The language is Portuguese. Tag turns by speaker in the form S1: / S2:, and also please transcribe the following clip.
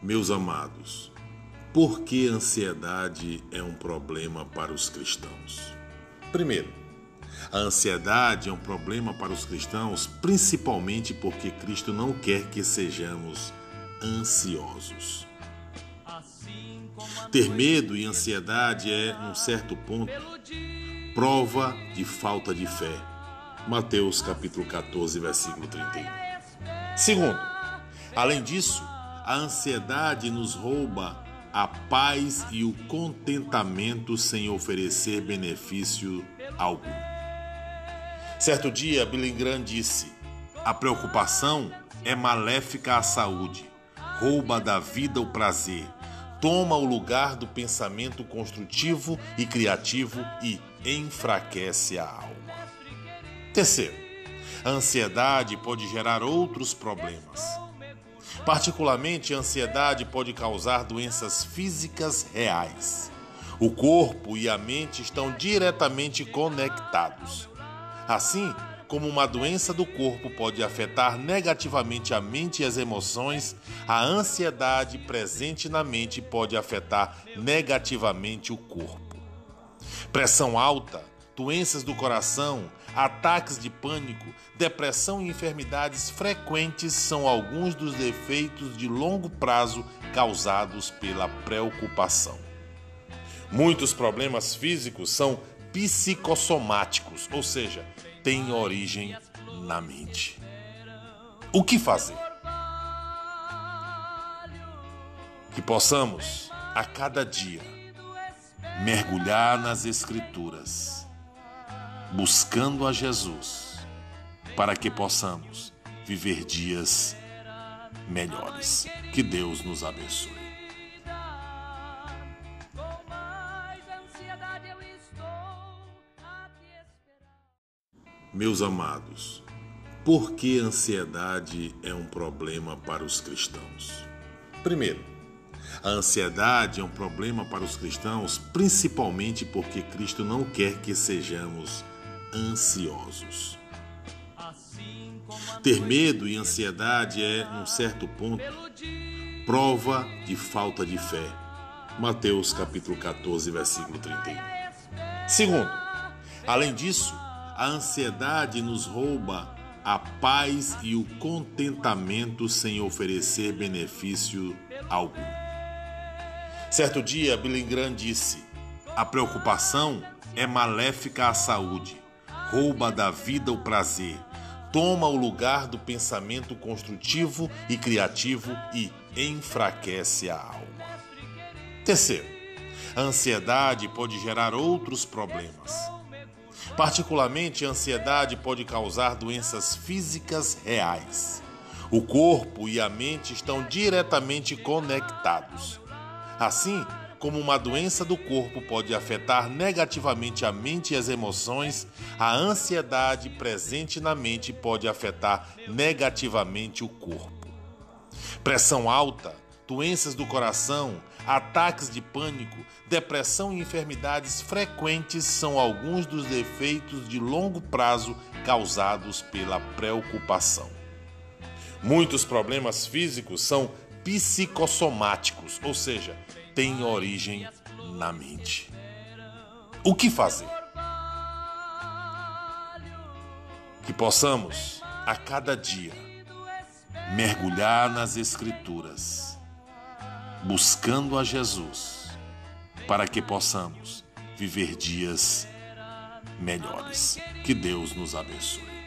S1: Meus amados, por que ansiedade é um problema para os cristãos? Primeiro, a ansiedade é um problema para os cristãos principalmente porque Cristo não quer que sejamos ansiosos. Ter medo e ansiedade é, num certo ponto, prova de falta de fé. Mateus capítulo 14, versículo 31. Segundo, além disso, a ansiedade nos rouba a paz e o contentamento sem oferecer benefício algum. Certo dia, Billy Graham disse: A preocupação é maléfica à saúde, rouba da vida o prazer, toma o lugar do pensamento construtivo e criativo e enfraquece a alma. Terceiro, a ansiedade pode gerar outros problemas. Particularmente, a ansiedade pode causar doenças físicas reais. O corpo e a mente estão diretamente conectados. Assim, como uma doença do corpo pode afetar negativamente a mente e as emoções, a ansiedade presente na mente pode afetar negativamente o corpo. Pressão alta, doenças do coração, ataques de pânico, depressão e enfermidades frequentes são alguns dos defeitos de longo prazo causados pela preocupação. Muitos problemas físicos são psicossomáticos, ou seja, têm origem na mente. O que fazer? Que possamos, a cada dia, mergulhar nas Escrituras, buscando a Jesus, para que possamos viver dias melhores. Que Deus nos abençoe. Meus amados, por que ansiedade é um problema para os cristãos? Primeiro, a ansiedade é um problema para os cristãos principalmente porque Cristo não quer que sejamos ansiosos. Ter medo e ansiedade é, num certo ponto, prova de falta de fé. Mateus capítulo 14, versículo 31. Segundo, além disso, a ansiedade nos rouba a paz e o contentamento sem oferecer benefício algum. Certo dia, Billy Graham disse: A preocupação é maléfica à saúde, rouba da vida o prazer, toma o lugar do pensamento construtivo e criativo e enfraquece a alma. Terceiro, a ansiedade pode gerar outros problemas. Particularmente, a ansiedade pode causar doenças físicas reais. O corpo e a mente estão diretamente conectados. Assim, como uma doença do corpo pode afetar negativamente a mente e as emoções, a ansiedade presente na mente pode afetar negativamente o corpo. Pressão alta, doenças do coração, ataques de pânico, depressão e enfermidades frequentes são alguns dos defeitos de longo prazo causados pela preocupação. Muitos problemas físicos são psicossomáticos, ou seja, têm origem na mente. O que fazer? Que possamos, a cada dia, mergulhar nas Escrituras buscando a Jesus, para que possamos viver dias melhores. Que Deus nos abençoe.